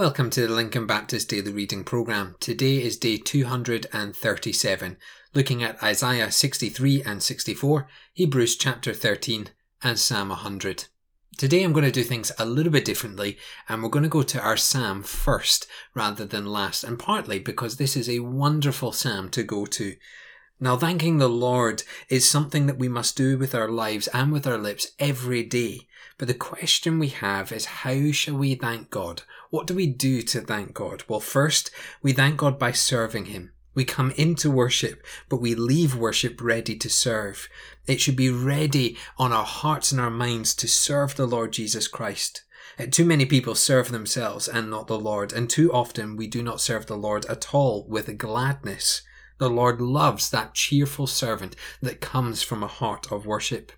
Welcome to the Lincoln Baptist Daily Reading Program. Today is day 237, looking at Isaiah 63 and 64, Hebrews chapter 13, and Psalm 100. Today I'm going to do things a little bit differently, and we're going to go to our psalm first rather than last, and partly because this is a wonderful psalm to go to. Now, thanking the Lord is something that we must do with our lives and with our lips every day. But the question we have is how shall we thank God? What do we do to thank God? Well, first, we thank God by serving Him. We come into worship, but we leave worship ready to serve. It should be ready on our hearts and our minds to serve the Lord Jesus Christ. Uh, too many people serve themselves and not the Lord, and too often we do not serve the Lord at all with gladness. The Lord loves that cheerful servant that comes from a heart of worship.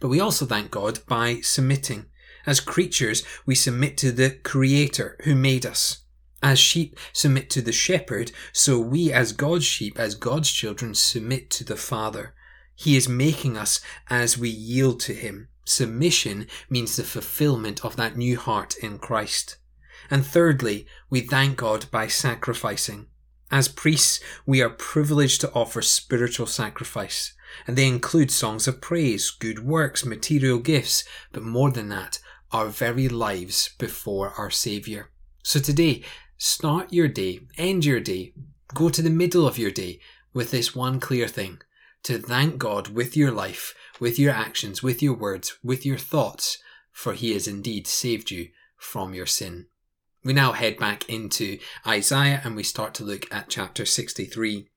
But we also thank God by submitting. As creatures, we submit to the Creator who made us. As sheep submit to the shepherd, so we, as God's sheep, as God's children, submit to the Father. He is making us as we yield to Him. Submission means the fulfillment of that new heart in Christ. And thirdly, we thank God by sacrificing. As priests, we are privileged to offer spiritual sacrifice, and they include songs of praise, good works, material gifts, but more than that, our very lives before our Saviour. So today, start your day, end your day, go to the middle of your day with this one clear thing to thank God with your life, with your actions, with your words, with your thoughts, for He has indeed saved you from your sin. We now head back into Isaiah and we start to look at chapter 63.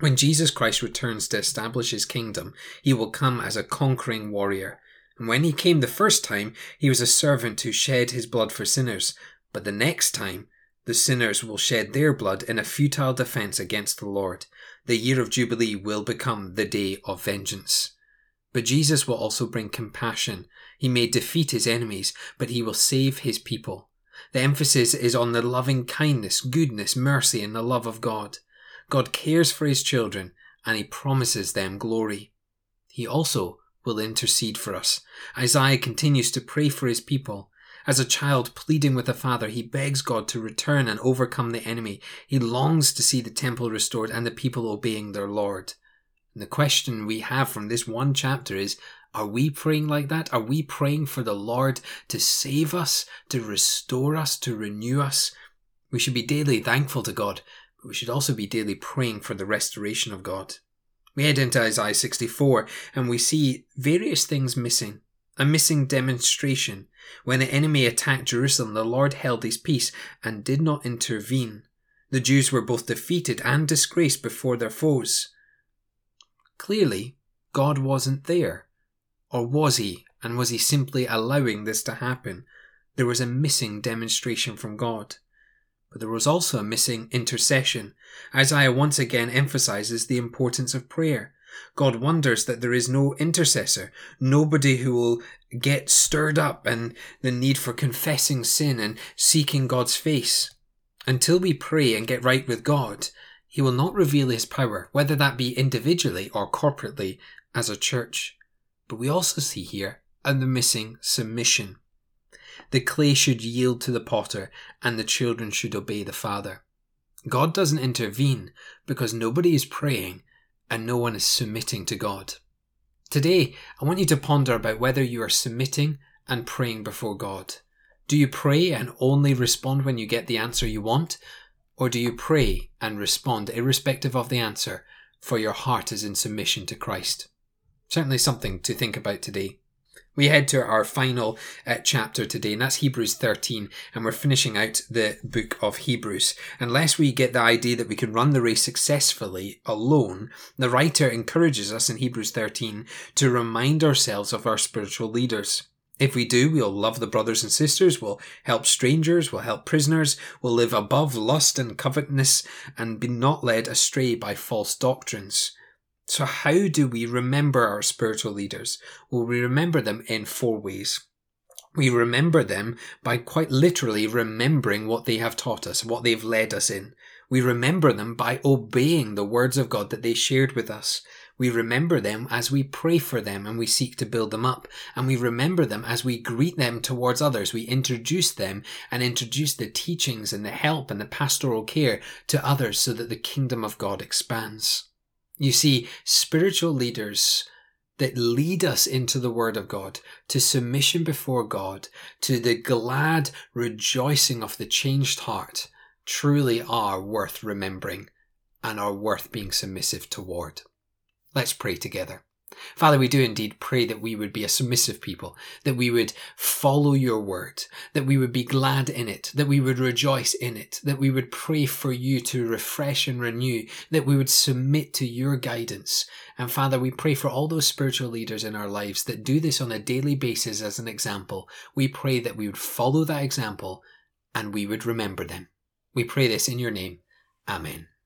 When Jesus Christ returns to establish his kingdom, he will come as a conquering warrior. And when he came the first time, he was a servant who shed his blood for sinners. But the next time, the sinners will shed their blood in a futile defense against the Lord. The year of Jubilee will become the day of vengeance. But Jesus will also bring compassion. He may defeat his enemies, but he will save his people. The emphasis is on the loving kindness, goodness, mercy, and the love of God. God cares for his children and he promises them glory. He also will intercede for us. Isaiah continues to pray for his people. As a child pleading with a father, he begs God to return and overcome the enemy. He longs to see the temple restored and the people obeying their Lord. And the question we have from this one chapter is are we praying like that? Are we praying for the Lord to save us, to restore us, to renew us? We should be daily thankful to God, but we should also be daily praying for the restoration of God. We head into Isaiah 64 and we see various things missing. A missing demonstration. When the enemy attacked Jerusalem, the Lord held his peace and did not intervene. The Jews were both defeated and disgraced before their foes. Clearly, God wasn't there. Or was he? And was he simply allowing this to happen? There was a missing demonstration from God. But there was also a missing intercession. Isaiah once again emphasizes the importance of prayer. God wonders that there is no intercessor, nobody who will get stirred up and the need for confessing sin and seeking God's face. Until we pray and get right with God, He will not reveal His power, whether that be individually or corporately as a church. But we also see here the missing submission. The clay should yield to the potter, and the children should obey the father. God doesn't intervene because nobody is praying and no one is submitting to God. Today, I want you to ponder about whether you are submitting and praying before God. Do you pray and only respond when you get the answer you want? Or do you pray and respond irrespective of the answer, for your heart is in submission to Christ? Certainly something to think about today. We head to our final uh, chapter today, and that's Hebrews 13, and we're finishing out the book of Hebrews. Unless we get the idea that we can run the race successfully alone, the writer encourages us in Hebrews 13 to remind ourselves of our spiritual leaders. If we do, we'll love the brothers and sisters, we'll help strangers, we'll help prisoners, we'll live above lust and covetousness, and be not led astray by false doctrines. So, how do we remember our spiritual leaders? Well, we remember them in four ways. We remember them by quite literally remembering what they have taught us, what they've led us in. We remember them by obeying the words of God that they shared with us. We remember them as we pray for them and we seek to build them up. And we remember them as we greet them towards others. We introduce them and introduce the teachings and the help and the pastoral care to others so that the kingdom of God expands. You see, spiritual leaders that lead us into the Word of God, to submission before God, to the glad rejoicing of the changed heart, truly are worth remembering and are worth being submissive toward. Let's pray together. Father, we do indeed pray that we would be a submissive people, that we would follow your word, that we would be glad in it, that we would rejoice in it, that we would pray for you to refresh and renew, that we would submit to your guidance. And Father, we pray for all those spiritual leaders in our lives that do this on a daily basis as an example. We pray that we would follow that example and we would remember them. We pray this in your name. Amen.